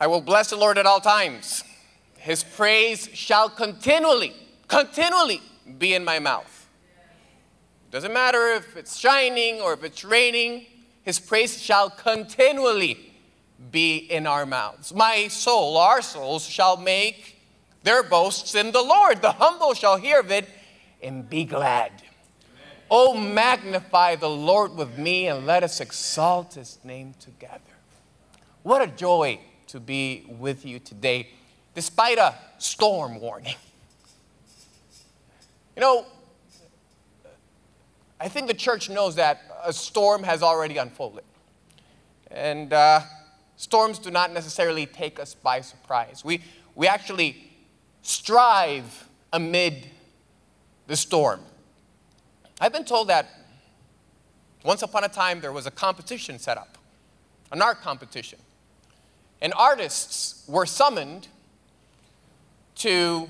I will bless the Lord at all times. His praise shall continually, continually be in my mouth. Doesn't matter if it's shining or if it's raining, his praise shall continually be in our mouths. My soul, our souls, shall make their boasts in the Lord. The humble shall hear of it and be glad. Oh, magnify the Lord with me and let us exalt his name together. What a joy to be with you today, despite a storm warning. You know, I think the church knows that a storm has already unfolded. And uh, storms do not necessarily take us by surprise. We, we actually strive amid the storm. I've been told that once upon a time there was a competition set up, an art competition. And artists were summoned to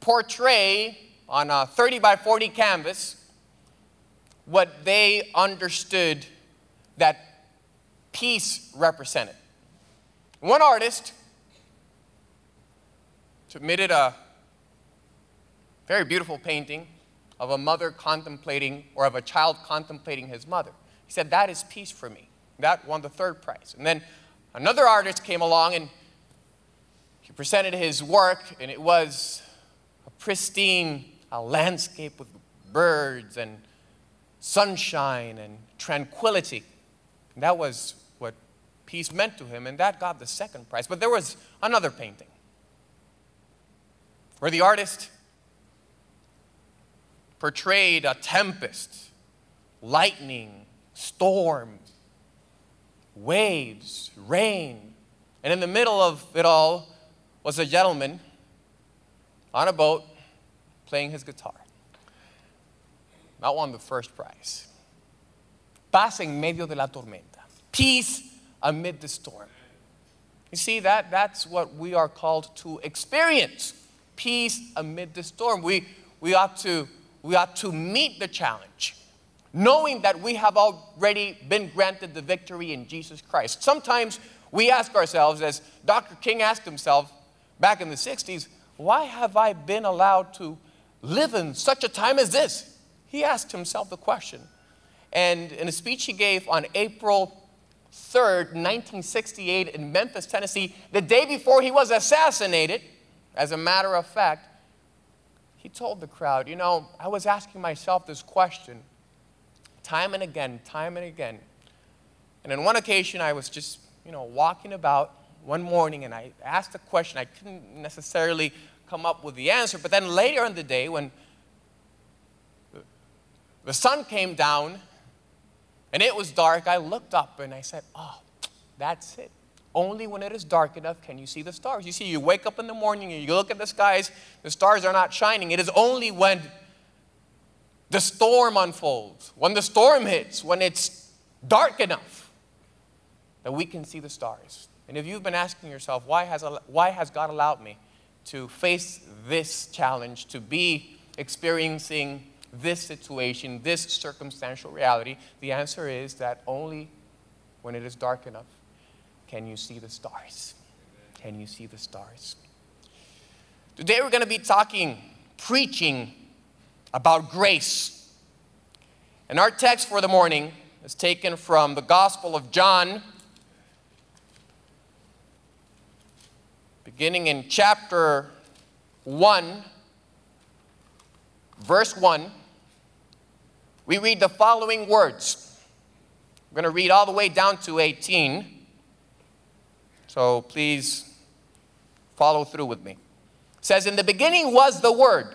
portray on a 30 by 40 canvas what they understood that peace represented. One artist submitted a very beautiful painting of a mother contemplating, or of a child contemplating his mother. He said, That is peace for me. That won the third prize. And then another artist came along and he presented his work, and it was a pristine a landscape with birds and sunshine and tranquility. And that was what peace meant to him, and that got the second prize. But there was another painting where the artist portrayed a tempest, lightning, storm, waves, rain. And in the middle of it all was a gentleman on a boat playing his guitar. That won the first prize. Paz en medio de la tormenta. Peace amid the storm. You see, that, that's what we are called to experience. Peace amid the storm. We, we, ought to, we ought to meet the challenge, knowing that we have already been granted the victory in Jesus Christ. Sometimes we ask ourselves, as Dr. King asked himself back in the 60s, why have I been allowed to live in such a time as this? He asked himself the question. And in a speech he gave on April 3rd, 1968, in Memphis, Tennessee, the day before he was assassinated, as a matter of fact, he told the crowd, You know, I was asking myself this question time and again, time and again. And on one occasion, I was just, you know, walking about one morning and I asked a question. I couldn't necessarily come up with the answer, but then later in the day, when the sun came down and it was dark. I looked up and I said, Oh, that's it. Only when it is dark enough can you see the stars. You see, you wake up in the morning and you look at the skies, the stars are not shining. It is only when the storm unfolds, when the storm hits, when it's dark enough that we can see the stars. And if you've been asking yourself, why has, why has God allowed me to face this challenge, to be experiencing this situation, this circumstantial reality? The answer is that only when it is dark enough can you see the stars. Can you see the stars? Today we're going to be talking, preaching about grace. And our text for the morning is taken from the Gospel of John, beginning in chapter 1, verse 1 we read the following words. I'm going to read all the way down to 18. So please follow through with me. It says, In the beginning was the Word,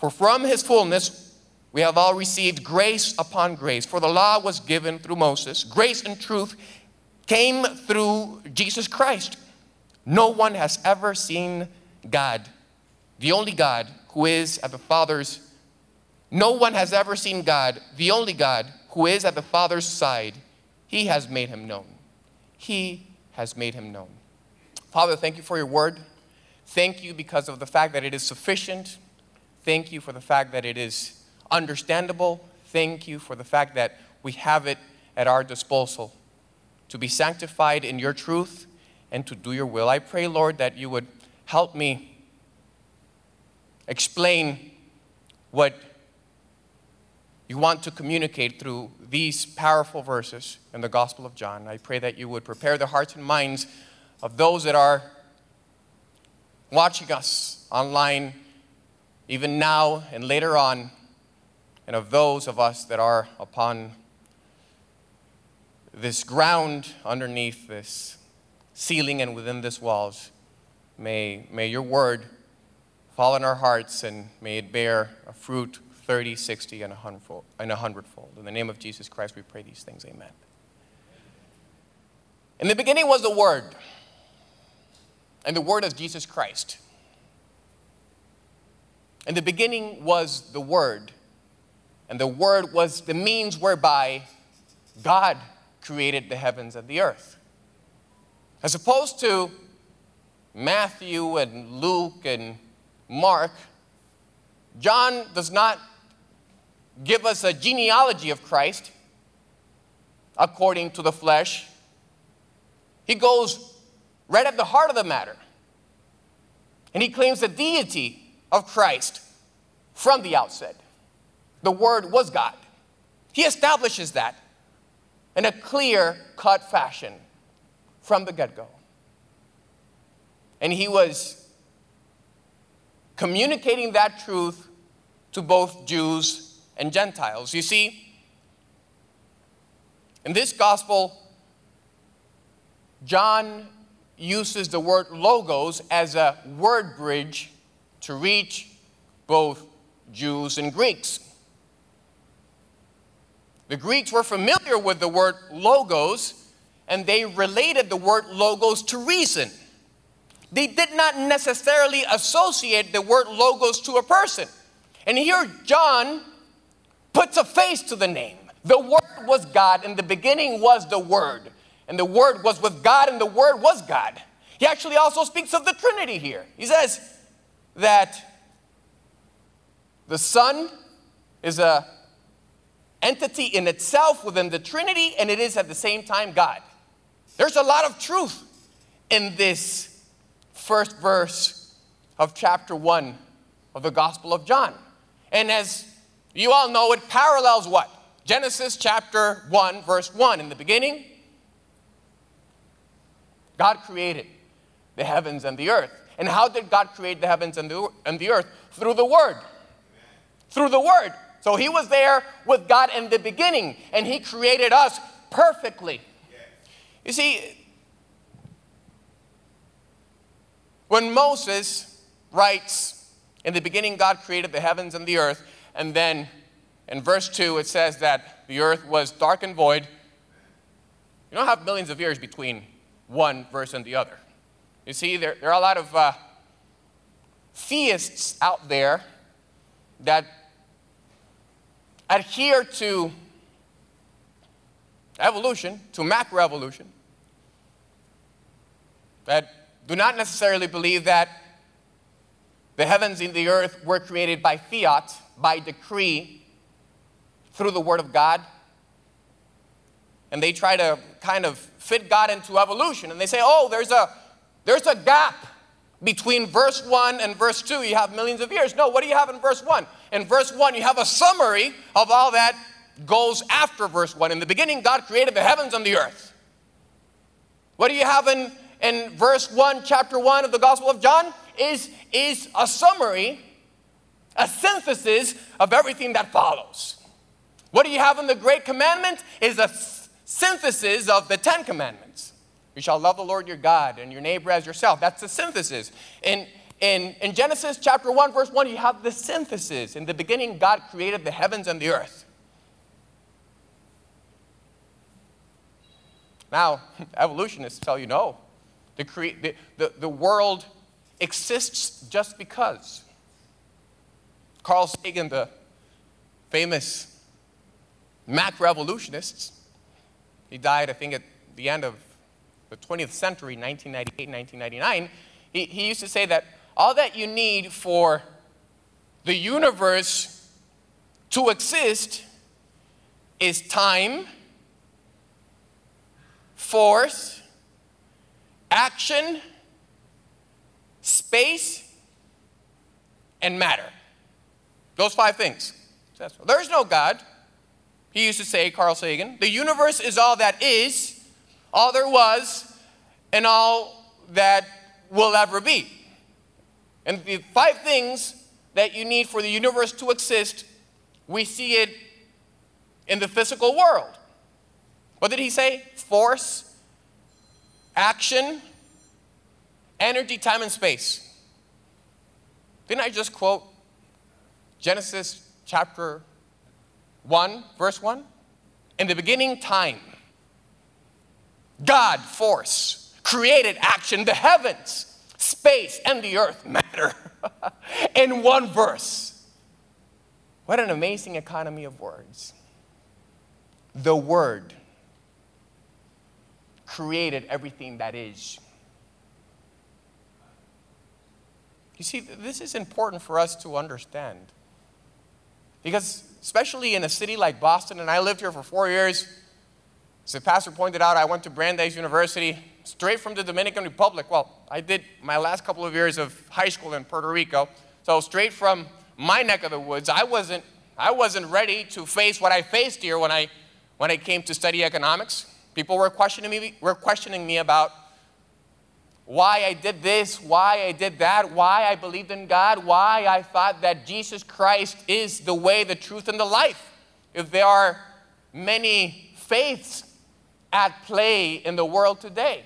For from his fullness we have all received grace upon grace. For the law was given through Moses, grace and truth came through Jesus Christ. No one has ever seen God, the only God who is at the Father's. No one has ever seen God, the only God who is at the Father's side. He has made him known. He has made him known. Father, thank you for your word. Thank you because of the fact that it is sufficient. Thank you for the fact that it is understandable. Thank you for the fact that we have it at our disposal to be sanctified in your truth and to do your will. I pray, Lord, that you would help me explain what you want to communicate through these powerful verses in the Gospel of John. I pray that you would prepare the hearts and minds of those that are watching us online, even now and later on, and of those of us that are upon this ground underneath this ceiling and within these walls. May, may your word fall in our hearts and may it bear a fruit 30, 60, and a hundredfold. And a hundredfold. In the name of Jesus Christ, we pray these things. Amen. In the beginning was the Word, and the Word is Jesus Christ. In the beginning was the Word, and the Word was the means whereby God created the heavens and the earth. As opposed to Matthew and Luke and Mark, John does not give us a genealogy of Christ according to the flesh. He goes right at the heart of the matter. And he claims the deity of Christ from the outset. The Word was God. He establishes that in a clear cut fashion from the get go. And he was communicating that truth to both Jews and Gentiles. You see, in this gospel, John uses the word logos as a word bridge to reach both Jews and Greeks. The Greeks were familiar with the word logos and they related the word logos to reason. They did not necessarily associate the word logos to a person. And here John puts a face to the name. The Word was God, and the beginning was the Word. And the Word was with God, and the Word was God. He actually also speaks of the Trinity here. He says that the Son is a entity in itself within the Trinity, and it is at the same time God. There's a lot of truth in this first verse of chapter 1 of the Gospel of John. And as you all know, it parallels what? Genesis chapter 1, verse 1. In the beginning, God created the heavens and the earth. And how did God create the heavens and the, and the earth? Through the Word. Through the Word. So he was there with God in the beginning, and he created us perfectly. You see, when Moses writes, In the beginning, God created the heavens and the earth, and then in verse 2, it says that the earth was dark and void. You don't have millions of years between one verse and the other. You see, there, there are a lot of uh, theists out there that adhere to evolution, to macroevolution. that do not necessarily believe that the heavens and the earth were created by fiat, by decree, through the Word of God. And they try to kind of fit God into evolution. And they say, oh, there's a, there's a gap between verse 1 and verse 2. You have millions of years. No, what do you have in verse 1? In verse 1, you have a summary of all that goes after verse 1. In the beginning, God created the heavens and the earth. What do you have in, in verse 1, chapter 1 of the Gospel of John? Is, is a summary, a synthesis of everything that follows. What do you have in the Great Commandment? Is a synthesis of the Ten Commandments. You shall love the Lord your God and your neighbor as yourself. That's the synthesis. In, in, in Genesis chapter 1, verse 1, you have the synthesis. In the beginning, God created the heavens and the earth. Now, evolutionists tell you no. The, cre- the, the, the world exists just because. Carl Sagan, the famous macroevolutionist, he died, I think, at the end of the 20th century, 1998, 1999. He, he used to say that all that you need for the universe to exist is time force, action, space, and matter. Those five things. There's no God. He used to say, Carl Sagan, the universe is all that is, all there was, and all that will ever be. And the five things that you need for the universe to exist, we see it in the physical world. What did he say? Force, action, energy, time, and space. Didn't I just quote Genesis chapter 1, verse 1? In the beginning, time. God, force, created action, the heavens, space, and the earth matter in one verse. What an amazing economy of words. The Word created everything that is. You see, this is important for us to understand. Because, especially in a city like Boston, and I lived here for four years, as the pastor pointed out, I went to Brandeis University, straight from the Dominican Republic. Well, I did my last couple of years of high school in Puerto Rico. So, straight from my neck of the woods, I wasn't, I wasn't ready to face what I faced here when I, when I came to study economics. People were questioning me, were questioning me about why I did this, why I did that, why I believed in God, why I thought that Jesus Christ is the way, the truth, and the life. If there are many faiths at play in the world today,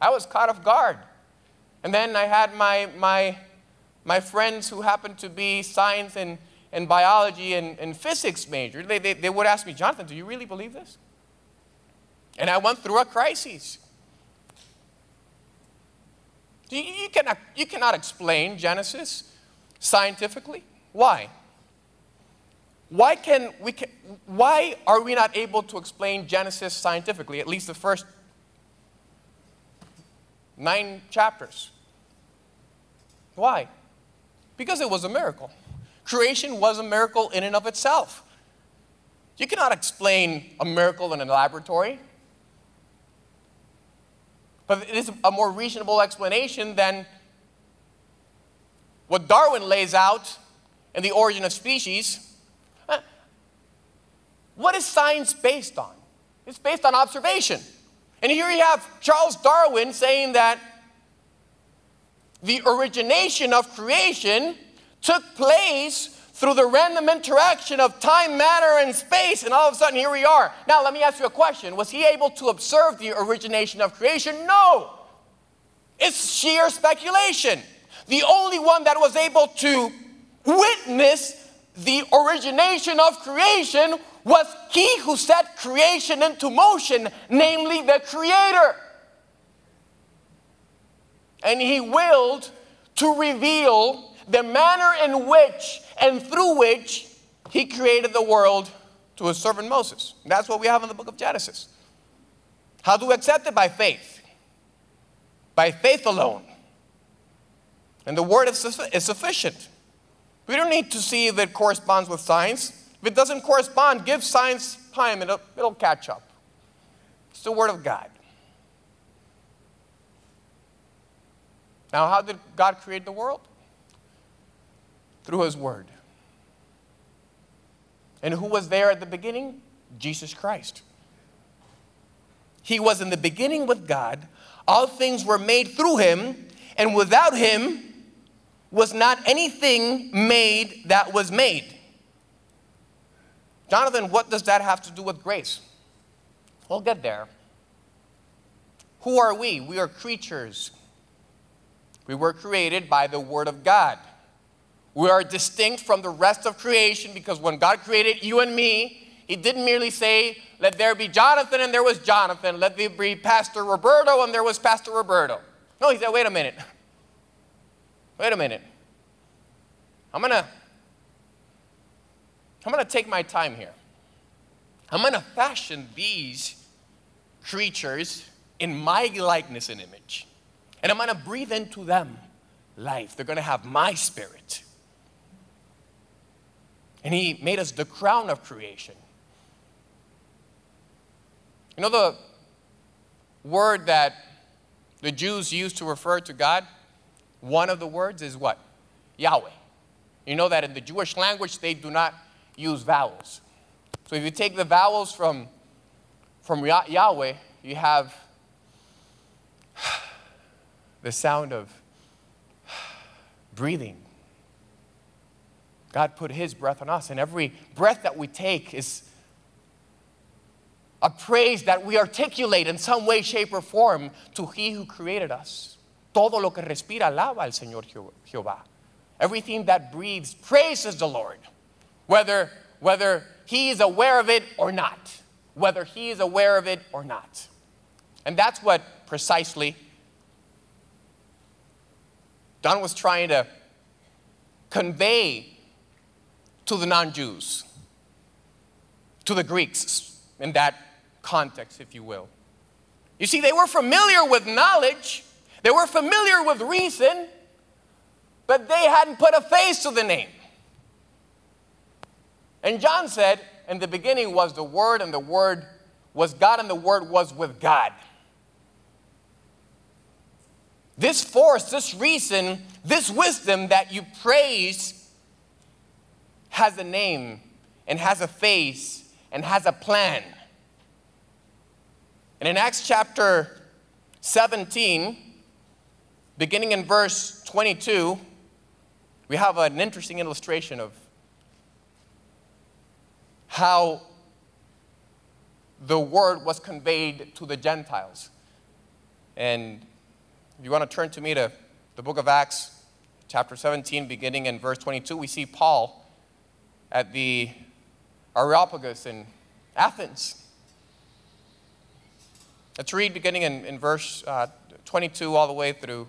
I was caught off guard. And then I had my, my, my friends who happened to be science and, and biology and, and physics majors. They, they, they would ask me, Jonathan, do you really believe this? And I went through a crisis. You, you, cannot, you cannot explain Genesis scientifically. Why? Why, can we can, why are we not able to explain Genesis scientifically, at least the first nine chapters? Why? Because it was a miracle. Creation was a miracle in and of itself. You cannot explain a miracle in a laboratory. But it is a more reasonable explanation than what Darwin lays out in The Origin of Species. What is science based on? It's based on observation. And here you have Charles Darwin saying that the origination of creation took place through the random interaction of time, matter, and space, and all of a sudden here we are. Now, let me ask you a question Was he able to observe the origination of creation? No. It's sheer speculation. The only one that was able to witness the origination of creation was he who set creation into motion, namely the Creator. And he willed to reveal the manner in which and through which he created the world to his servant Moses. That's what we have in the book of Genesis. How do we accept it? By faith. by faith alone. And the word is, sufficient. We don't need to see if it corresponds with science. If it doesn't correspond, give science time, it'll, it'll catch up. It's the word of God. Now, how did God create the world? Through his word. And who was there at the beginning? Jesus Christ. He was in the beginning with God. All things were made through him, and without him was not anything made that was made. Jonathan, what does that have to do with grace? We'll get there. Who are we? We are creatures. We were created by the Word of God. We are distinct from the rest of creation because when God created you and me, He didn't merely say, Let there be Jonathan, and there was Jonathan. Let there be Pastor Roberto, and there was Pastor Roberto. No, He said, Wait a minute. Wait a minute. I'm going to I'm going to take my time here. I'm going to fashion these creatures in my likeness and image. And I'm going to breathe into them life. They're going to have my spirit. And He made us the crown of creation. You know the word that the Jews used to refer to God? One of the words is what? Yahweh. You know that in the Jewish language, they do not use vowels. So if you take the vowels from, from Yahweh, you have the sound of breathing. God put His breath on us, and every breath that we take is a praise that we articulate in some way, shape, or form to He who created us. Todo lo que respira alaba al Señor Jehová. Everything that breathes praises the Lord whether, whether he is aware of it or not. Whether he is aware of it or not. And that's what precisely John was trying to convey to the non Jews, to the Greeks in that context, if you will. You see, they were familiar with knowledge, they were familiar with reason, but they hadn't put a face to the name. And John said, In the beginning was the Word, and the Word was God, and the Word was with God. This force, this reason, this wisdom that you praise has a name and has a face and has a plan. And in Acts chapter 17, beginning in verse 22, we have an interesting illustration of how the word was conveyed to the Gentiles. And if you want to turn to me to the book of Acts, chapter 17, beginning in verse 22, we see Paul at the Areopagus in Athens. Let's read beginning in, in verse uh, 22 all the way through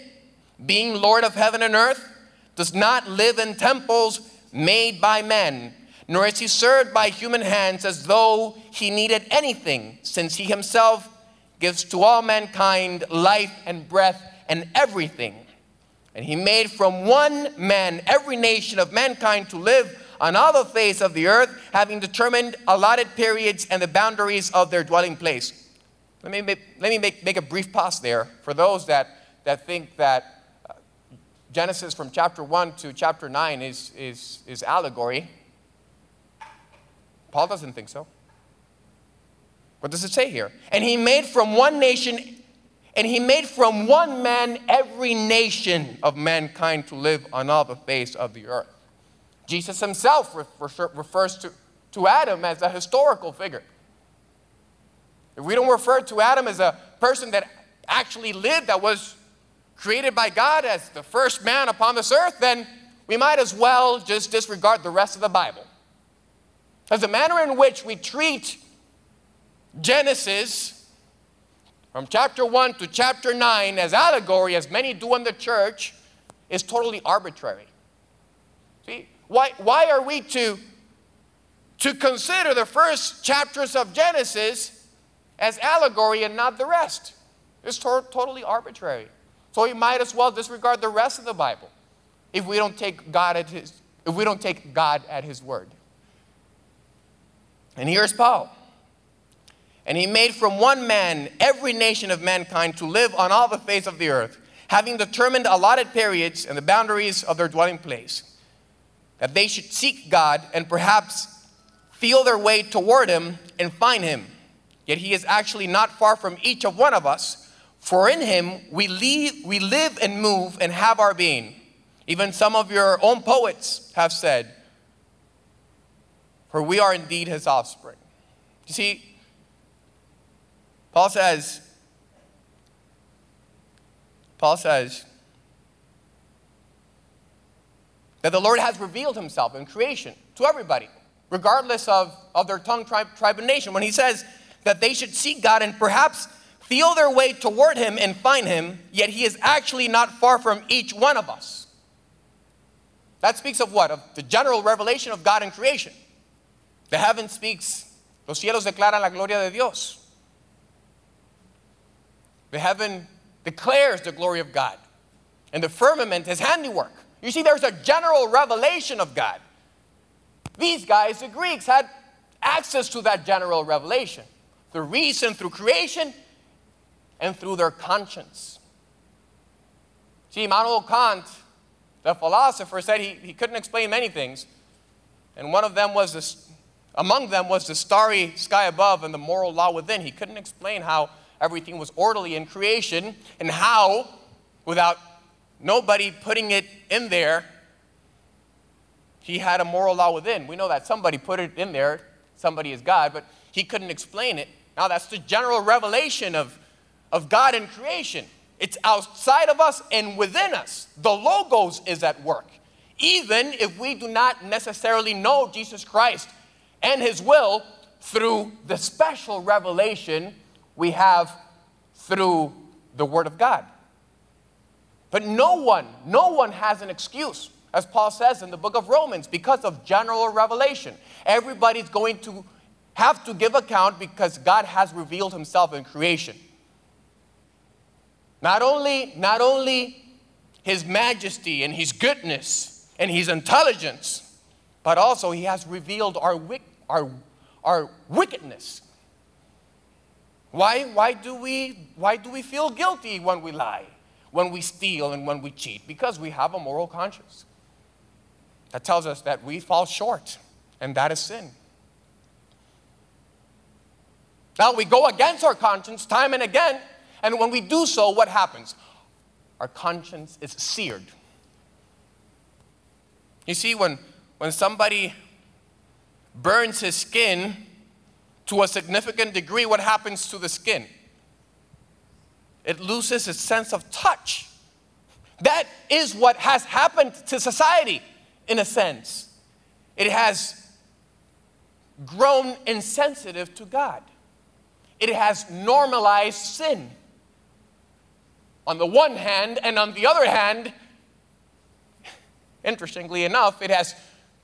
being Lord of heaven and earth, does not live in temples made by men nor is he served by human hands as though he needed anything, since he himself gives to all mankind life and breath and everything. And he made from one man every nation of mankind to live on all the face of the earth, having determined allotted periods and the boundaries of their dwelling place. Let me make, let me make, make a brief pause there for those that, that think that Genesis from chapter 1 to chapter 9 is, is, is allegory. Paul doesn't think so. What does it say here? And he made from one nation, and he made from one man every nation of mankind to live on all the face of the earth. Jesus himself refers to, to Adam as a historical figure. If we don't refer to Adam as a person that actually lived, that was created by God as the first man upon this earth, then we might as well just disregard the rest of the Bible. As the manner in which we treat Genesis from chapter 1 to chapter 9 as allegory, as many do in the church, is totally arbitrary. See, why, why are we to, to consider the first chapters of Genesis as allegory and not the rest? It's to- totally arbitrary. So we might as well disregard the rest of the Bible if we don't take God at his if we don't take God at his word. And here's Paul. And he made from one man every nation of mankind to live on all the face of the earth, having determined allotted periods and the boundaries of their dwelling place, that they should seek God and perhaps feel their way toward him and find him. Yet he is actually not far from each of one of us, for in him we, leave, we live and move and have our being. Even some of your own poets have said, For we are indeed his offspring. You see, Paul says, Paul says that the Lord has revealed himself in creation to everybody, regardless of, of their tongue, tribe, tribe, and nation. When he says that they should seek God and perhaps feel their way toward him and find him, yet he is actually not far from each one of us. That speaks of what? Of the general revelation of God in creation. The heaven speaks, los cielos declaran la gloria de Dios. The heaven declares the glory of God. And the firmament is handiwork. You see, there's a general revelation of God. These guys, the Greeks, had access to that general revelation The reason, through creation, and through their conscience. See, Immanuel Kant the philosopher said he, he couldn't explain many things. And one of them was this, among them was the starry sky above and the moral law within. He couldn't explain how everything was orderly in creation and how, without nobody putting it in there, he had a moral law within. We know that somebody put it in there, somebody is God, but he couldn't explain it. Now, that's the general revelation of, of God in creation. It's outside of us and within us. The Logos is at work. Even if we do not necessarily know Jesus Christ and His will through the special revelation we have through the Word of God. But no one, no one has an excuse, as Paul says in the book of Romans, because of general revelation. Everybody's going to have to give account because God has revealed Himself in creation. Not only, not only his majesty and his goodness and his intelligence, but also he has revealed our, our, our wickedness. Why, why, do we, why do we feel guilty when we lie, when we steal, and when we cheat? Because we have a moral conscience that tells us that we fall short, and that is sin. Now, we go against our conscience time and again and when we do so, what happens? Our conscience is seared. You see, when, when somebody burns his skin to a significant degree, what happens to the skin? It loses its sense of touch. That is what has happened to society, in a sense. It has grown insensitive to God, it has normalized sin on the one hand, and on the other hand, interestingly enough, it has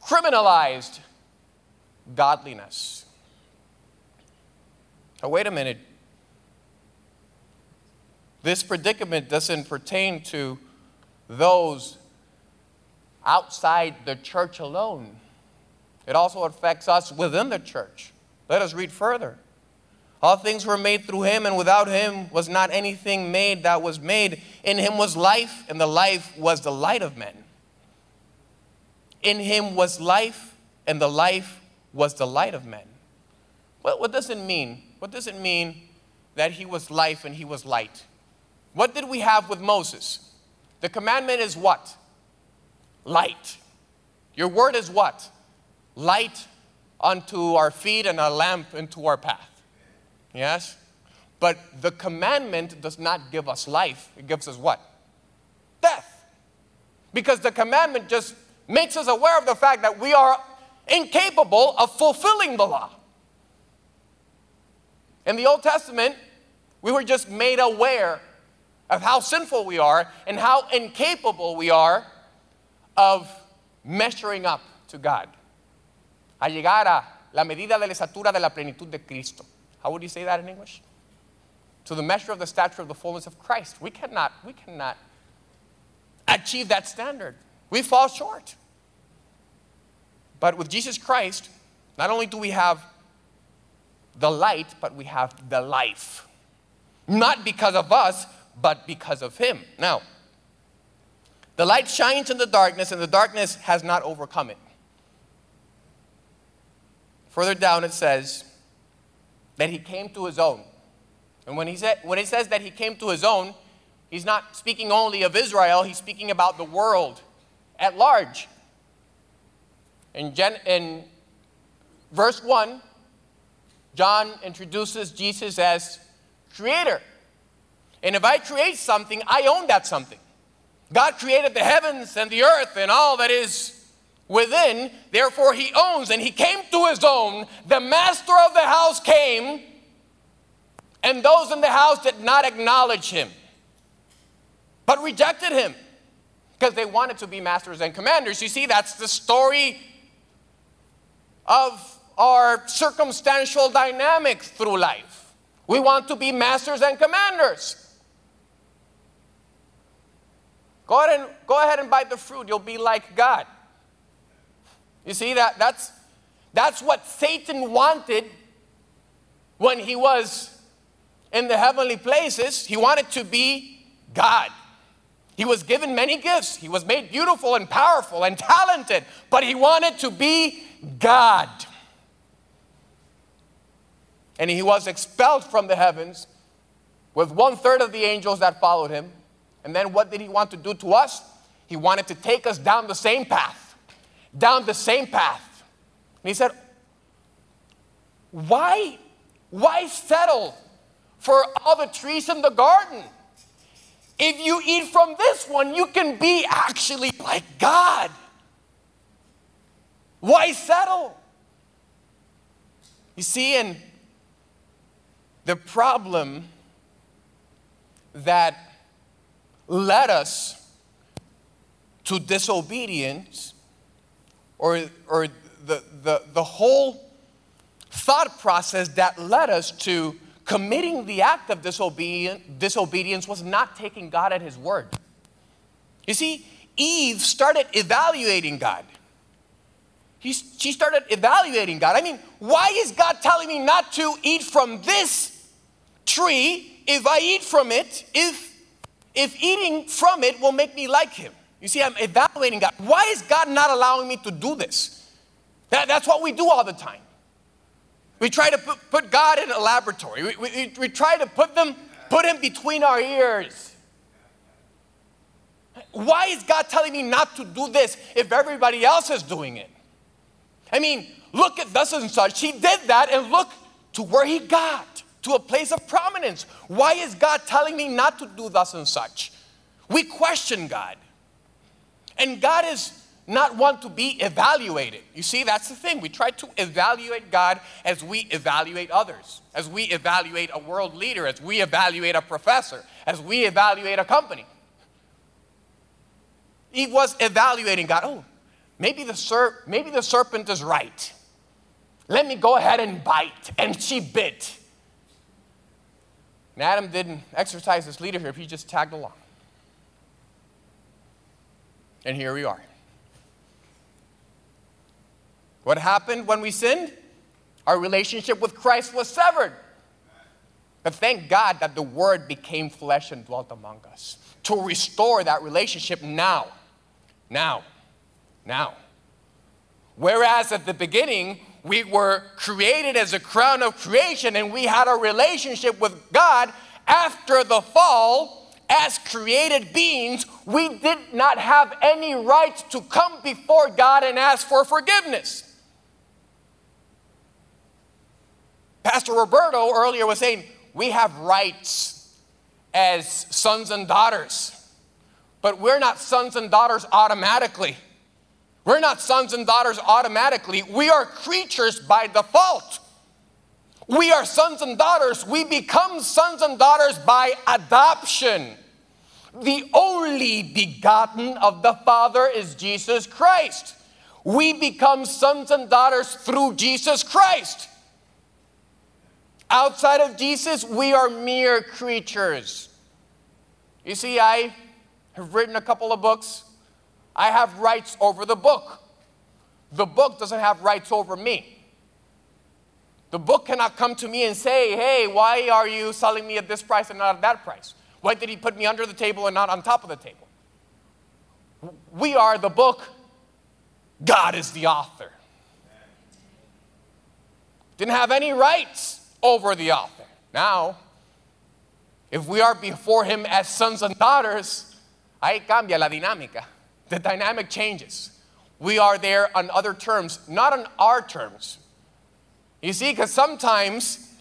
criminalized godliness. Now, wait a minute. This predicament doesn't pertain to those outside the church alone, it also affects us within the church. Let us read further. All things were made through him, and without him was not anything made that was made. In him was life, and the life was the light of men. In him was life, and the life was the light of men. What, what does it mean? What does it mean that he was life and he was light? What did we have with Moses? The commandment is what? Light. Your word is what? Light unto our feet and a lamp into our path. Yes? But the commandment does not give us life. It gives us what? Death. Because the commandment just makes us aware of the fact that we are incapable of fulfilling the law. In the Old Testament, we were just made aware of how sinful we are and how incapable we are of measuring up to God. A llegar a la medida de la estatura de la plenitud de Cristo. How would you say that in English? To the measure of the stature of the fullness of Christ. We cannot, we cannot achieve that standard. We fall short. But with Jesus Christ, not only do we have the light, but we have the life. Not because of us, but because of Him. Now, the light shines in the darkness, and the darkness has not overcome it. Further down, it says that He came to His own. And when, he when says that He came to His own, He's not speaking only of Israel, He's speaking about the world at large. In, Gen- in verse 1, John introduces Jesus as creator. And if I create something, I own that something. God created the heavens and the earth and all that is within, therefore, he owns, and he came to his own. The master of the house came, and those in the house did not acknowledge him, but rejected him because they wanted to be masters and commanders. You see, that's the story of our circumstantial dynamics through life. We want to be masters and commanders. Go ahead and, go ahead and bite the fruit. You'll be like God. You see, that, that's, that's what Satan wanted when he was in the heavenly places. He wanted to be God. He was given many gifts. He was made beautiful and powerful and talented, but he wanted to be God. And he was expelled from the heavens with one third of the angels that followed him. And then what did he want to do to us? He wanted to take us down the same path, down the same path. And he said, Why, why settle for all the trees in the garden? If you eat from this one, you can be actually like God. Why settle? You see, and the problem that led us to disobedience, or, or the, the, the whole thought process that led us to committing the act of disobedience, was not taking God at His word. You see, Eve started evaluating God. He, she started evaluating God. I mean, why is God telling me not to eat from this tree if I eat from it, if, if eating from it will make me like Him? You see, I'm evaluating God. Why is God not allowing me to do this? That, that's what we do all the time. We try to put, put God in a laboratory. We, we, we try to put them, put him between our ears. Why is God telling me not to do this if everybody else is doing it? I mean, look at thus and such. He did that and look to where he got, to a place of prominence. Why is God telling me not to do thus and such? We question God. And God is not want to be evaluated. You see, that's the thing. We try to evaluate God as we evaluate others, as we evaluate a world leader, as we evaluate a professor, as we evaluate a company. He was evaluating God. Oh, maybe the, ser- maybe the serpent is right. Let me go ahead and bite. And she bit. And Adam didn't exercise his leadership, he just tagged along. And here we are. What happened when we sinned? Our relationship with Christ was severed. But thank God that the Word became flesh and dwelt among us to restore that relationship now. Now. Now. Whereas at the beginning, we were created as a crown of creation and we had a relationship with God after the fall. As created beings, we did not have any right to come before God and ask for forgiveness. Pastor Roberto earlier was saying we have rights as sons and daughters, but we're not sons and daughters automatically. We're not sons and daughters automatically. We are creatures by default. We are sons and daughters. We become sons and daughters by adoption. The only begotten of the Father is Jesus Christ. We become sons and daughters through Jesus Christ. Outside of Jesus, we are mere creatures. You see, I have written a couple of books. I have rights over the book. The book doesn't have rights over me. The book cannot come to me and say, hey, why are you selling me at this price and not at that price? Why did he put me under the table and not on top of the table? We are the book, God is the author. Didn't have any rights over the author. Now, if we are before him as sons and daughters, ahí cambia la dinámica. The dynamic changes. We are there on other terms, not on our terms. You see, because sometimes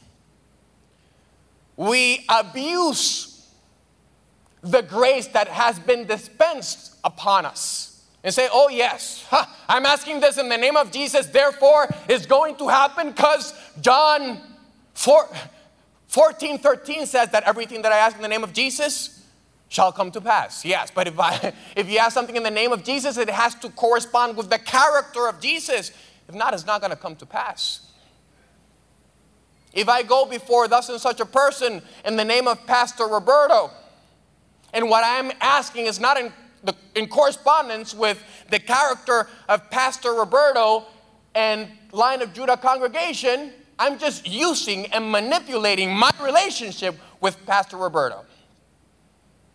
we abuse the grace that has been dispensed upon us and say, oh, yes, I'm asking this in the name of Jesus, therefore it's going to happen because John 4, 14 13 says that everything that I ask in the name of Jesus shall come to pass. Yes, but if, I, if you ask something in the name of Jesus, it has to correspond with the character of Jesus. If not, it's not going to come to pass. If I go before thus and such a person in the name of Pastor Roberto, and what I'm asking is not in, the, in correspondence with the character of Pastor Roberto and Lion of Judah congregation, I'm just using and manipulating my relationship with Pastor Roberto.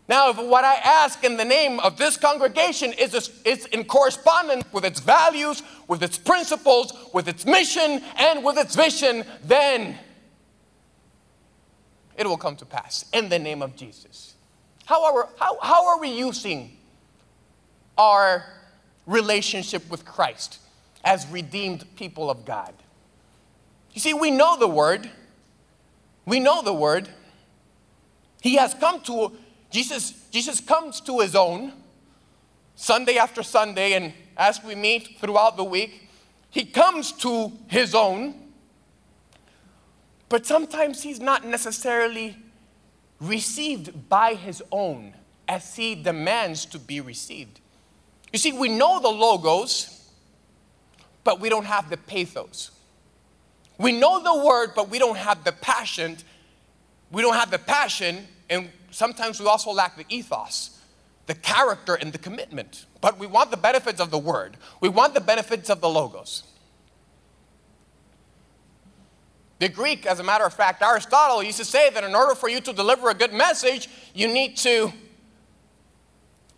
Now, if what I ask in the name of this congregation is, is in correspondence with its values, with its principles, with its mission, and with its vision, then it will come to pass in the name of Jesus. However, how, how are we using our relationship with Christ as redeemed people of God? You see, we know the word. We know the word. He has come to, Jesus, Jesus comes to his own Sunday after Sunday, and as we meet throughout the week, he comes to his own. But sometimes he's not necessarily received by his own as he demands to be received. You see, we know the logos, but we don't have the pathos. We know the word, but we don't have the passion. We don't have the passion, and sometimes we also lack the ethos, the character, and the commitment. But we want the benefits of the word, we want the benefits of the logos. The Greek, as a matter of fact, Aristotle used to say that in order for you to deliver a good message, you need to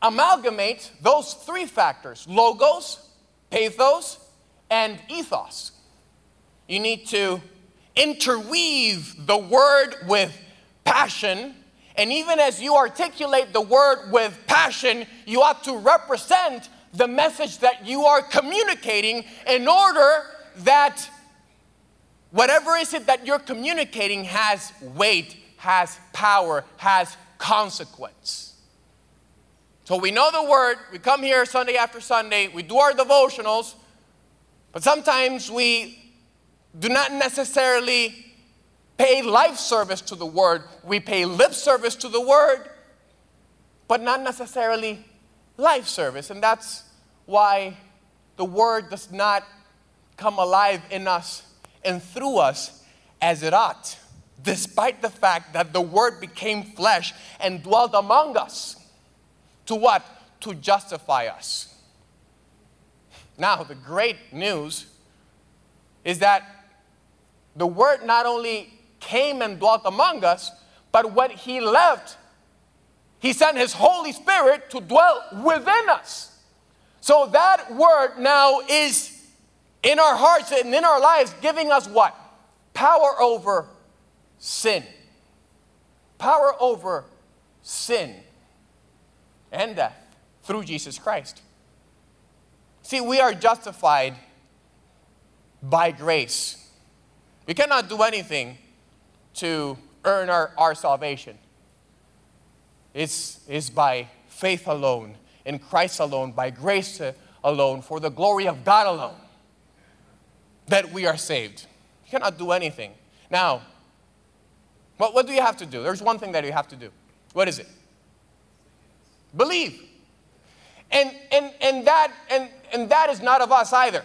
amalgamate those three factors logos, pathos, and ethos. You need to interweave the word with passion. And even as you articulate the word with passion, you ought to represent the message that you are communicating in order that whatever is it that you're communicating has weight, has power, has consequence. So we know the word, we come here Sunday after Sunday, we do our devotionals, but sometimes we do not necessarily pay life service to the word. We pay lip service to the word, but not necessarily life service. And that's why the word does not come alive in us and through us as it ought, despite the fact that the Word became flesh and dwelt among us. To what? To justify us. Now, the great news is that the Word not only came and dwelt among us, but when He left, He sent His Holy Spirit to dwell within us. So that Word now is in our hearts and in our lives, giving us what? Power over sin. Power over sin and death through Jesus Christ. See, we are justified by grace. We cannot do anything to earn our, our salvation. It's, it's by faith alone, in Christ alone, by grace alone, for the glory of God alone, that we are saved. You cannot do anything. Now, what, what do you have to do? There's one thing that you have to do. What is it? Believe. And, and, and, that, and, and that is not of us either.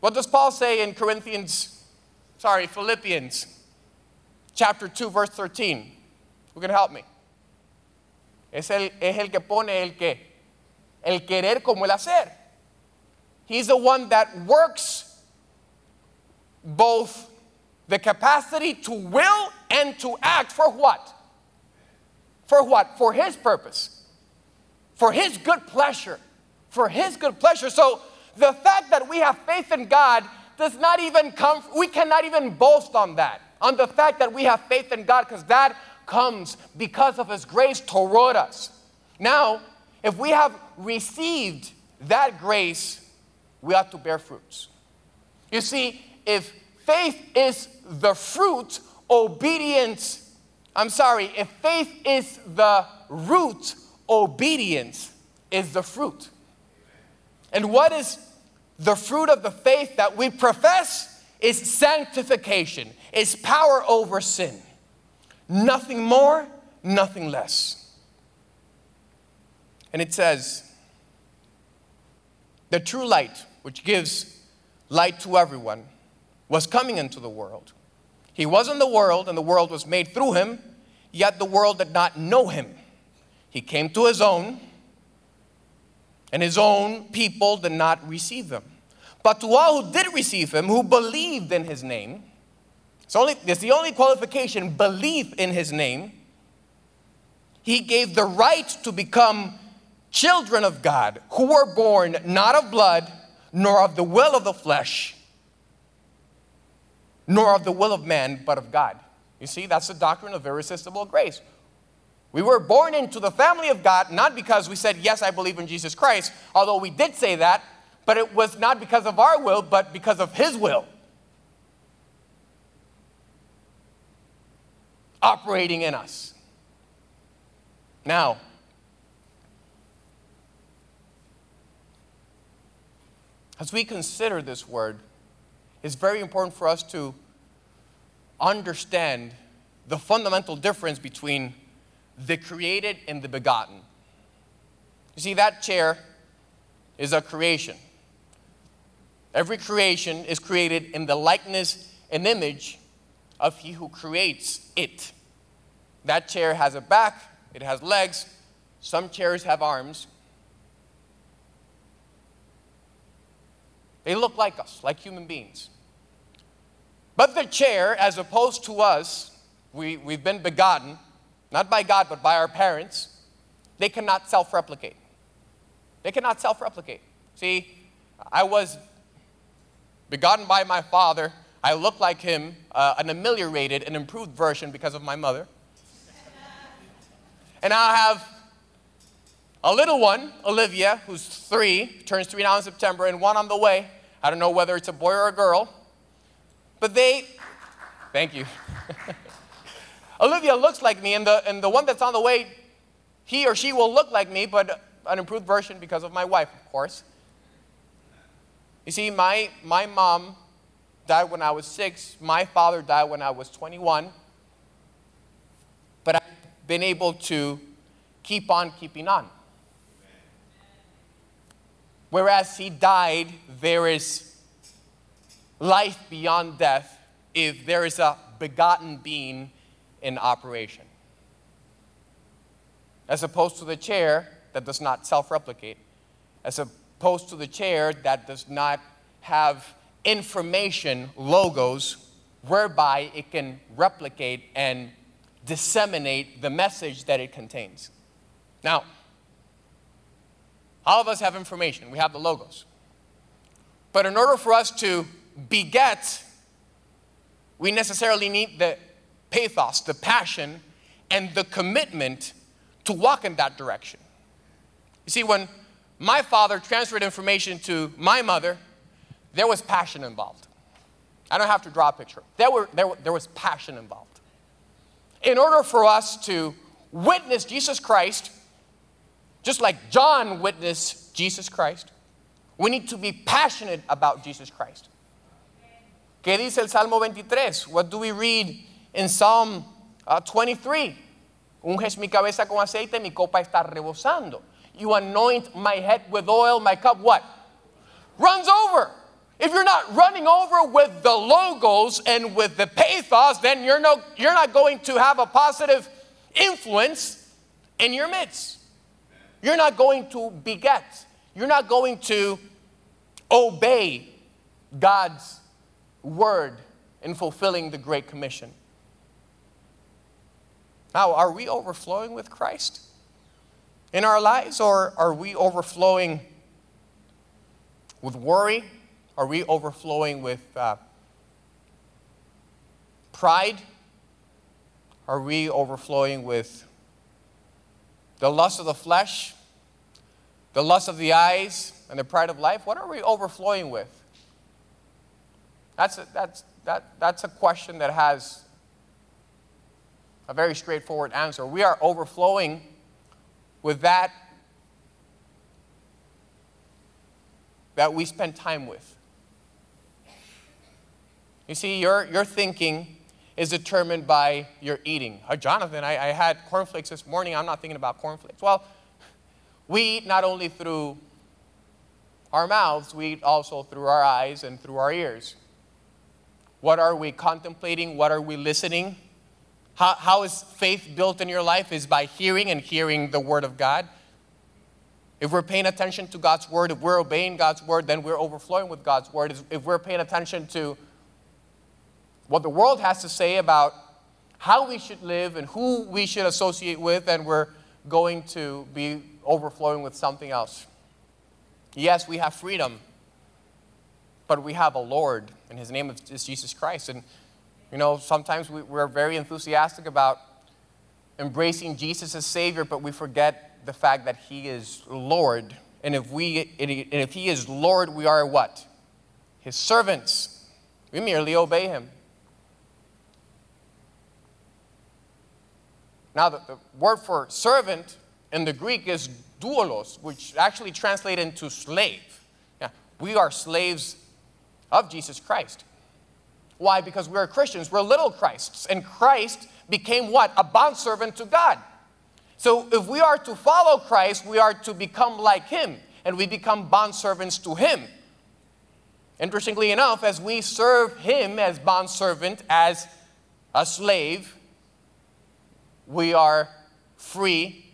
What does Paul say in Corinthians, sorry, Philippians chapter 2, verse 13? Who can help me? Es el, es el que pone el que, el querer como el hacer. He's the one that works both the capacity to will and to act for what? For what? For his purpose. For his good pleasure. For his good pleasure. So the fact that we have faith in God does not even come, we cannot even boast on that, on the fact that we have faith in God, because that comes because of his grace toward us. Now, if we have received that grace, we ought to bear fruits. You see, if faith is the fruit, obedience, I'm sorry, if faith is the root, obedience is the fruit. And what is the fruit of the faith that we profess? Is sanctification, is power over sin. Nothing more, nothing less. And it says, the true light, which gives light to everyone, was coming into the world. He was in the world, and the world was made through him, yet the world did not know him. He came to his own, and his own people did not receive him. But to all who did receive him, who believed in his name, it's, only, it's the only qualification belief in his name, he gave the right to become children of God who were born not of blood, nor of the will of the flesh, nor of the will of man, but of God. You see, that's the doctrine of irresistible grace. We were born into the family of God not because we said, Yes, I believe in Jesus Christ, although we did say that, but it was not because of our will, but because of His will. Operating in us. Now, as we consider this word, it's very important for us to understand the fundamental difference between the created and the begotten. You see, that chair is a creation. Every creation is created in the likeness and image of He who creates it. That chair has a back, it has legs, some chairs have arms. They look like us, like human beings. But the chair, as opposed to us, we, we've been begotten, not by God, but by our parents, they cannot self replicate. They cannot self replicate. See, I was begotten by my father. I look like him, uh, an ameliorated, an improved version because of my mother. and I have a little one, Olivia, who's three, turns three now in September, and one on the way. I don't know whether it's a boy or a girl. But they, thank you. Olivia looks like me, and the, and the one that's on the way, he or she will look like me, but an improved version because of my wife, of course. You see, my, my mom died when I was six, my father died when I was 21, but I've been able to keep on keeping on. Whereas he died, there is life beyond death if there is a begotten being in operation. As opposed to the chair that does not self replicate, as opposed to the chair that does not have information, logos, whereby it can replicate and disseminate the message that it contains. Now, all of us have information, we have the logos. But in order for us to beget, we necessarily need the pathos, the passion, and the commitment to walk in that direction. You see, when my father transferred information to my mother, there was passion involved. I don't have to draw a picture. There, were, there, there was passion involved. In order for us to witness Jesus Christ, just like John witnessed Jesus Christ, we need to be passionate about Jesus Christ. ¿Qué dice el Salmo 23? What do we read in Psalm uh, 23? Unges mi cabeza con aceite, mi copa está rebosando. You anoint my head with oil, my cup what? Runs over. If you're not running over with the logos and with the pathos, then you're, no, you're not going to have a positive influence in your midst. You're not going to beget. You're not going to obey God's word in fulfilling the Great Commission. Now, are we overflowing with Christ in our lives, or are we overflowing with worry? Are we overflowing with uh, pride? Are we overflowing with the lust of the flesh, the lust of the eyes, and the pride of life? What are we overflowing with? That's a, that's, that, that's a question that has a very straightforward answer. We are overflowing with that that we spend time with. You see, your, your thinking is determined by your eating. Uh, Jonathan, I, I had cornflakes this morning. I'm not thinking about cornflakes. Well, we eat not only through our mouths, we eat also through our eyes and through our ears. What are we contemplating? What are we listening? How, how is faith built in your life? Is by hearing and hearing the Word of God. If we're paying attention to God's Word, if we're obeying God's Word, then we're overflowing with God's Word. If we're paying attention to what the world has to say about how we should live and who we should associate with, and we're going to be overflowing with something else. Yes, we have freedom, but we have a Lord, and His name is Jesus Christ. And you know, sometimes we, we're very enthusiastic about embracing Jesus as Savior, but we forget the fact that He is Lord. And if, we, and if He is Lord, we are what? His servants. We merely obey Him. Now, the, the word for servant in the Greek is doulos, which actually translates into slave. Yeah, we are slaves of Jesus Christ. Why? Because we're Christians, we're little Christs. And Christ became what? A bondservant to God. So if we are to follow Christ, we are to become like him, and we become bondservants to him. Interestingly enough, as we serve him as bondservant, as a slave, we are free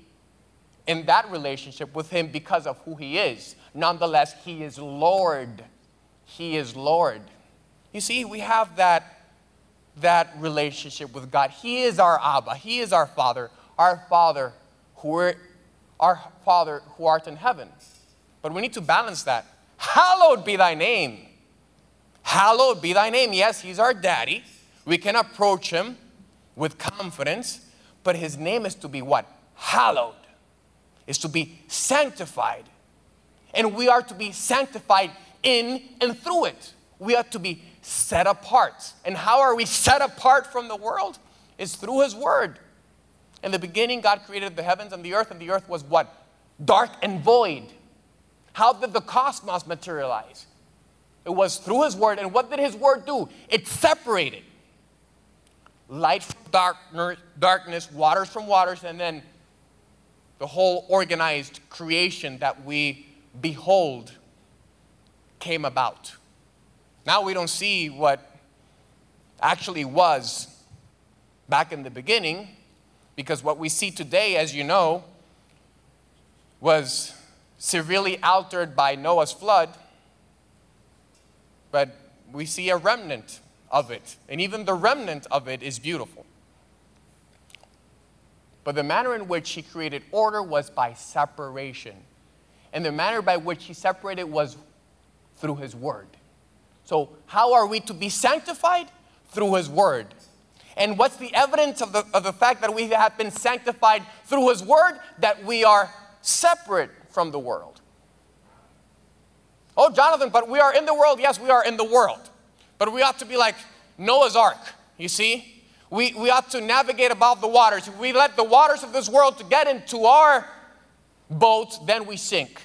in that relationship with him because of who he is. Nonetheless, he is Lord. He is Lord. You see, we have that, that relationship with God. He is our Abba, He is our Father, our Father who are, our Father who art in heaven. But we need to balance that. Hallowed be thy name. Hallowed be thy name. Yes, he's our daddy. We can approach him with confidence, but his name is to be what? Hallowed. Is to be sanctified. And we are to be sanctified in and through it. We are to be set apart. And how are we set apart from the world? Is through His Word. In the beginning, God created the heavens and the earth, and the earth was what? Dark and void. How did the cosmos materialize? It was through His Word. And what did His Word do? It separated light from darkness, darkness waters from waters, and then the whole organized creation that we behold came about. Now we don't see what actually was back in the beginning, because what we see today, as you know, was severely altered by Noah's flood, but we see a remnant of it, and even the remnant of it is beautiful. But the manner in which he created order was by separation. And the manner by which he separated was through his word. So, how are we to be sanctified? Through His Word. And what's the evidence of the, of the fact that we have been sanctified through His Word? That we are separate from the world. Oh, Jonathan, but we are in the world. Yes, we are in the world. But we ought to be like Noah's Ark, you see? We, we ought to navigate above the waters. If we let the waters of this world to get into our boat, then we sink.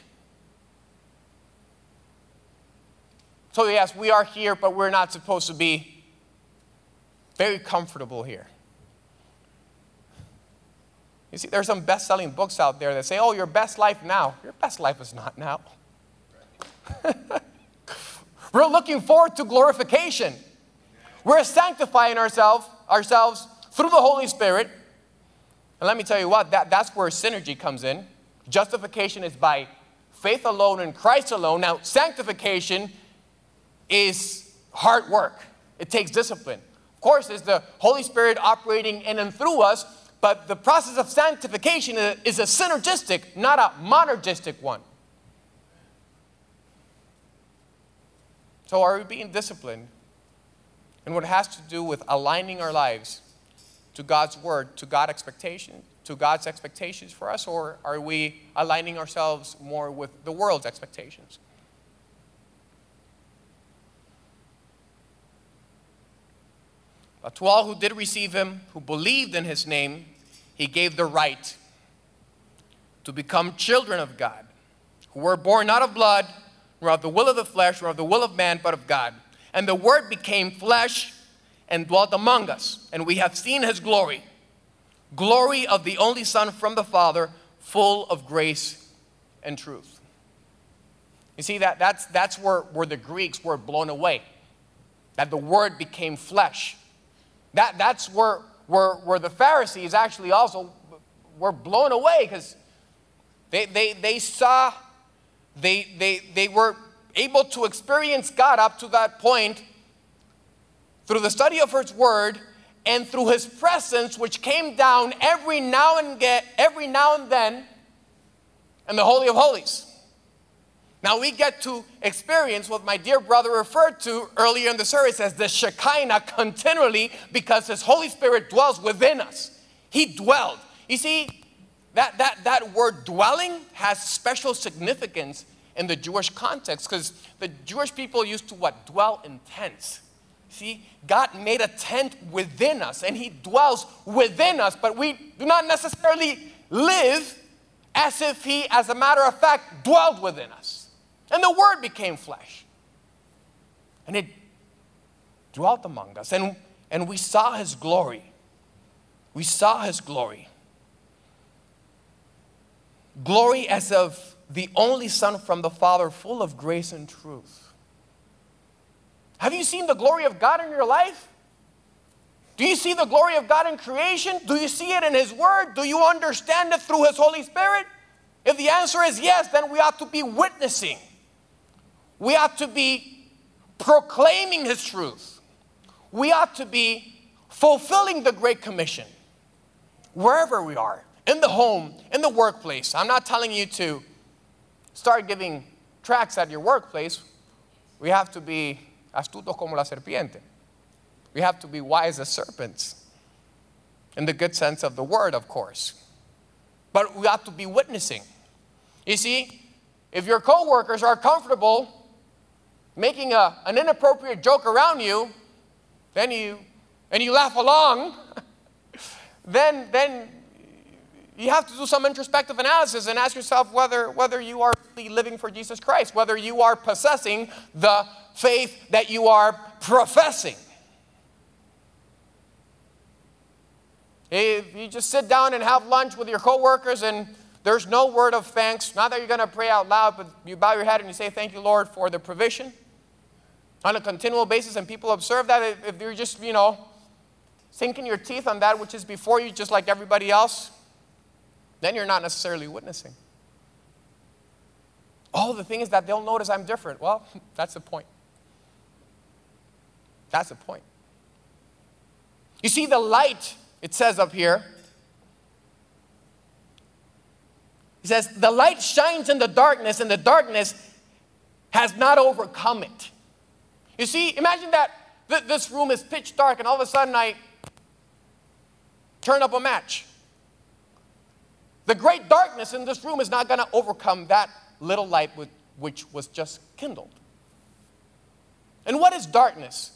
So, yes, we are here, but we're not supposed to be very comfortable here. You see, there's some best selling books out there that say, oh, your best life now. Your best life is not now. We're looking forward to glorification. We're sanctifying ourselves, ourselves through the Holy Spirit. And let me tell you what, that, that's where synergy comes in. Justification is by faith alone in Christ alone. Now, sanctification is hard work, it takes discipline. Of course, it's the Holy Spirit operating in and through us, but the process of sanctification is a synergistic, not a monergistic one. So, are we being disciplined in what has to do with aligning our lives to God's word, to God's expectation, to God's expectations for us, or are we aligning ourselves more with the world's expectations? But to all who did receive him, who believed in his name, he gave the right to become children of God, who were born not of blood, nor of the will of the flesh, nor of the will of man, but of God. And the Word became flesh and dwelt among us, and we have seen his glory glory of the only Son from the Father, full of grace and truth. You see, that, that's, that's where, where the Greeks were blown away, that the Word became flesh. That, that's where, where, where the Pharisees actually also were blown away because they, they, they saw they, they, they were able to experience God up to that point through the study of His Word and through His presence, which came down every now and get, every now and then in the Holy of Holies. Now we get to experience what my dear brother referred to earlier in the service as the Shekinah continually because His Holy Spirit dwells within us. He dwelled. You see, that, that, that word dwelling has special significance in the Jewish context because the Jewish people used to what? Dwell in tents. See, God made a tent within us and He dwells within us, but we do not necessarily live as if He, as a matter of fact, dwelled within us. And the Word became flesh. And it dwelt among us. And, and we saw His glory. We saw His glory glory as of the only Son from the Father, full of grace and truth. Have you seen the glory of God in your life? Do you see the glory of God in creation? Do you see it in His Word? Do you understand it through His Holy Spirit? If the answer is yes, then we ought to be witnessing. We ought to be proclaiming His truth. We ought to be fulfilling the Great Commission wherever we are in the home, in the workplace. I'm not telling you to start giving tracks at your workplace. We have to be astutos como la serpiente. We have to be wise as serpents, in the good sense of the word, of course. But we have to be witnessing. You see, if your coworkers are comfortable making a, an inappropriate joke around you, then you and you laugh along, then then you have to do some introspective analysis and ask yourself whether, whether you are really living for Jesus Christ, whether you are possessing the faith that you are professing. If you just sit down and have lunch with your coworkers and there's no word of thanks, not that you're going to pray out loud, but you bow your head and you say, Thank you, Lord, for the provision on a continual basis, and people observe that if you're just, you know, sinking your teeth on that which is before you, just like everybody else, then you're not necessarily witnessing. Oh, the thing is that they'll notice I'm different. Well, that's the point. That's the point. You see, the light, it says up here, He says, the light shines in the darkness, and the darkness has not overcome it. You see, imagine that th- this room is pitch dark, and all of a sudden I turn up a match. The great darkness in this room is not going to overcome that little light which was just kindled. And what is darkness?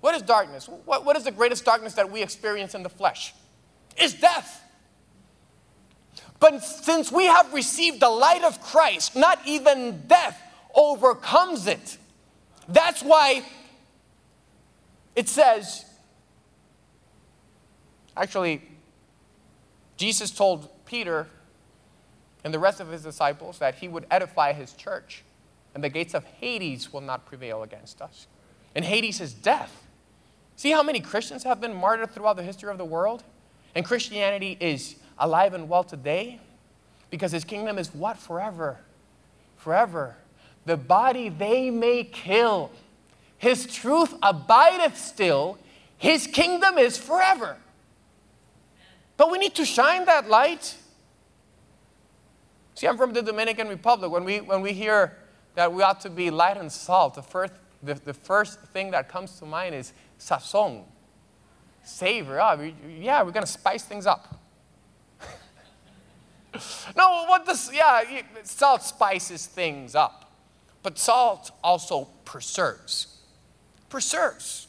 What is darkness? What, what is the greatest darkness that we experience in the flesh? Is death. But since we have received the light of Christ, not even death overcomes it. That's why it says, actually, Jesus told Peter and the rest of his disciples that he would edify his church, and the gates of Hades will not prevail against us. And Hades is death. See how many Christians have been martyred throughout the history of the world? And Christianity is alive and well today because his kingdom is what? Forever. Forever. The body they may kill. His truth abideth still. His kingdom is forever. But we need to shine that light. See, I'm from the Dominican Republic. When we, when we hear that we ought to be light and salt, the first, the, the first thing that comes to mind is sazon, savor. Oh, we, yeah, we're going to spice things up. no, what does, yeah, salt spices things up. But salt also preserves. Preserves.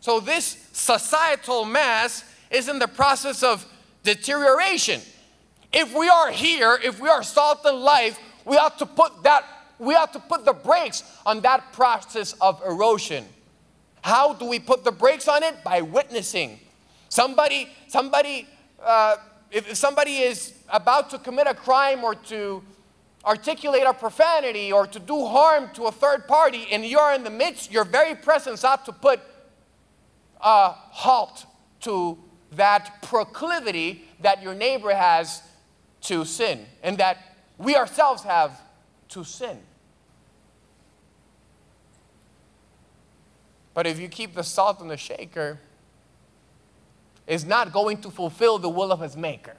So this societal mass is in the process of deterioration. If we are here, if we are salt and life, we ought to put that, we ought to put the brakes on that process of erosion. How do we put the brakes on it? By witnessing. Somebody, somebody, uh, if somebody is about to commit a crime or to articulate a profanity or to do harm to a third party and you're in the midst, your very presence ought to put a halt to that proclivity that your neighbor has to sin and that we ourselves have to sin. But if you keep the salt in the shaker, it's not going to fulfill the will of its maker.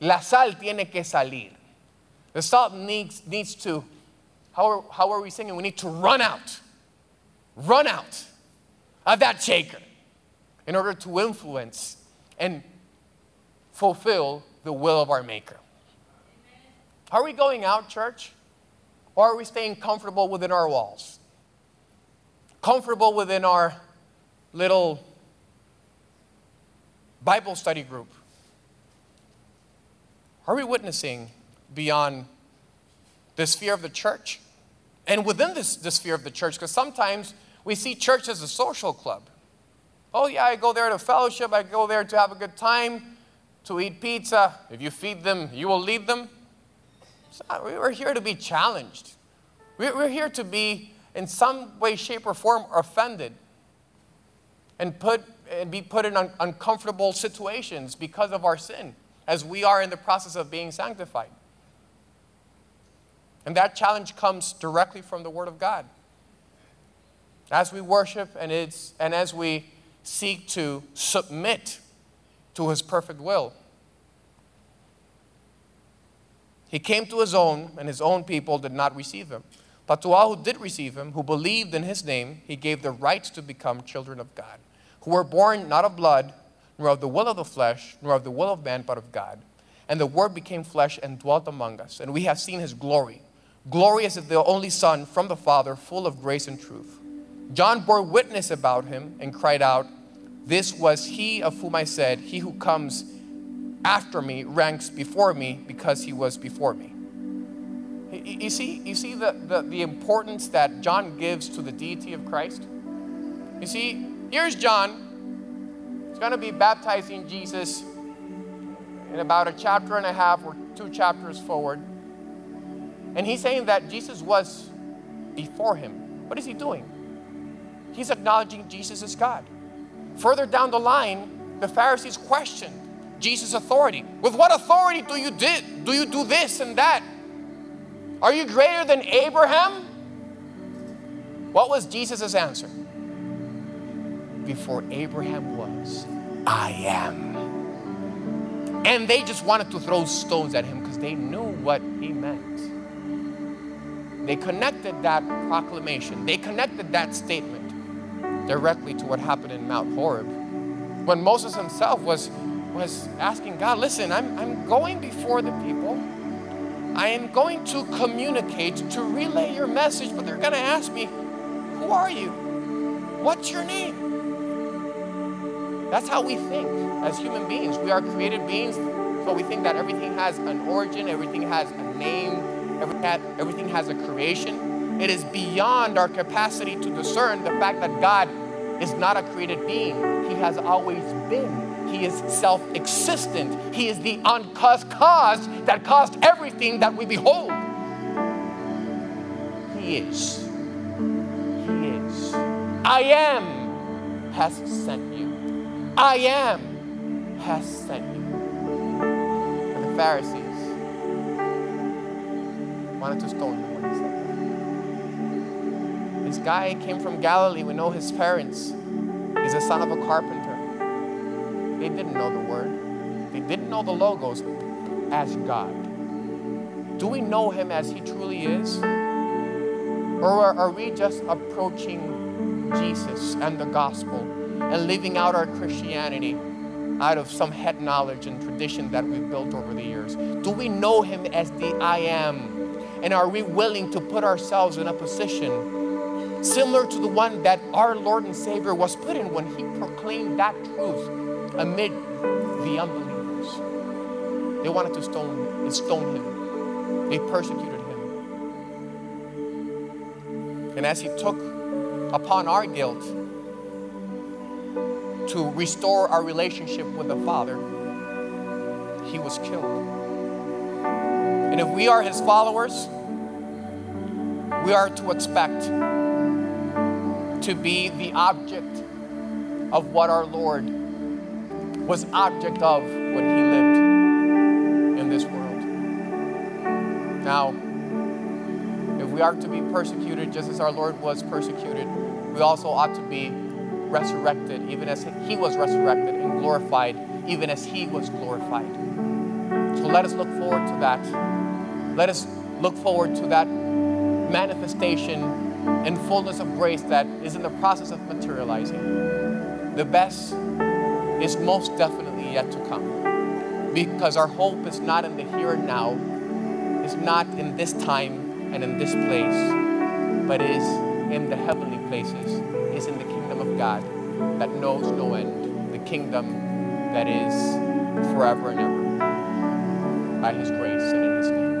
La sal tiene que salir. The salt needs, needs to, how are, how are we singing? We need to run out. Run out of that shaker in order to influence and fulfill the will of our Maker. Are we going out, church? Or are we staying comfortable within our walls? comfortable within our little Bible study group? Are we witnessing beyond the sphere of the church? And within this, the sphere of the church, because sometimes we see church as a social club. Oh, yeah, I go there to fellowship, I go there to have a good time, to eat pizza. If you feed them, you will lead them. Uh, we're here to be challenged. We're here to be in some way, shape, or form offended and, put, and be put in un- uncomfortable situations because of our sin, as we are in the process of being sanctified. And that challenge comes directly from the Word of God. As we worship and, it's, and as we seek to submit to His perfect will. He came to His own, and His own people did not receive Him. But to all who did receive him, who believed in his name, he gave the right to become children of God, who were born not of blood, nor of the will of the flesh, nor of the will of man, but of God. And the Word became flesh and dwelt among us, and we have seen his glory. Glorious as the only Son from the Father, full of grace and truth. John bore witness about him and cried out, This was he of whom I said, He who comes after me ranks before me because he was before me. You see, you see the, the, the importance that John gives to the deity of Christ? You see, here's John. He's going to be baptizing Jesus in about a chapter and a half or two chapters forward. And he's saying that Jesus was before him. What is he doing? He's acknowledging Jesus as God. Further down the line, the Pharisees questioned Jesus' authority. With what authority do you, di- do, you do this and that? Are you greater than Abraham? What was Jesus' answer? Before Abraham was, I am. And they just wanted to throw stones at him because they knew what he meant. They connected that proclamation, they connected that statement directly to what happened in Mount Horeb. When Moses himself was, was asking God, listen, I'm, I'm going before the people. I am going to communicate, to relay your message, but they're going to ask me, Who are you? What's your name? That's how we think as human beings. We are created beings, so we think that everything has an origin, everything has a name, everything has a creation. It is beyond our capacity to discern the fact that God is not a created being, He has always been. He is self existent. He is the uncaused cause that caused everything that we behold. He is. He is. I am has sent you. I am has sent you. And the Pharisees wanted to stone him This guy came from Galilee. We know his parents. He's the son of a carpenter. They didn't know the word, they didn't know the logos as God. Do we know him as he truly is? Or are we just approaching Jesus and the gospel and living out our Christianity out of some head knowledge and tradition that we've built over the years? Do we know Him as the I am? And are we willing to put ourselves in a position similar to the one that our Lord and Savior was put in when He proclaimed that truth amid the unbelievers? They wanted to stone, stone Him, they persecuted Him. And as He took upon our guilt, to restore our relationship with the Father, he was killed. And if we are his followers, we are to expect to be the object of what our Lord was object of when he lived in this world. Now, if we are to be persecuted just as our Lord was persecuted, we also ought to be resurrected, even as he was resurrected, and glorified, even as he was glorified. So let us look forward to that. Let us look forward to that manifestation and fullness of grace that is in the process of materializing. The best is most definitely yet to come because our hope is not in the here and now, it's not in this time and in this place, but is in the heavenly places, is in the kingdom of God that knows no end, the kingdom that is forever and ever by his grace and in his name.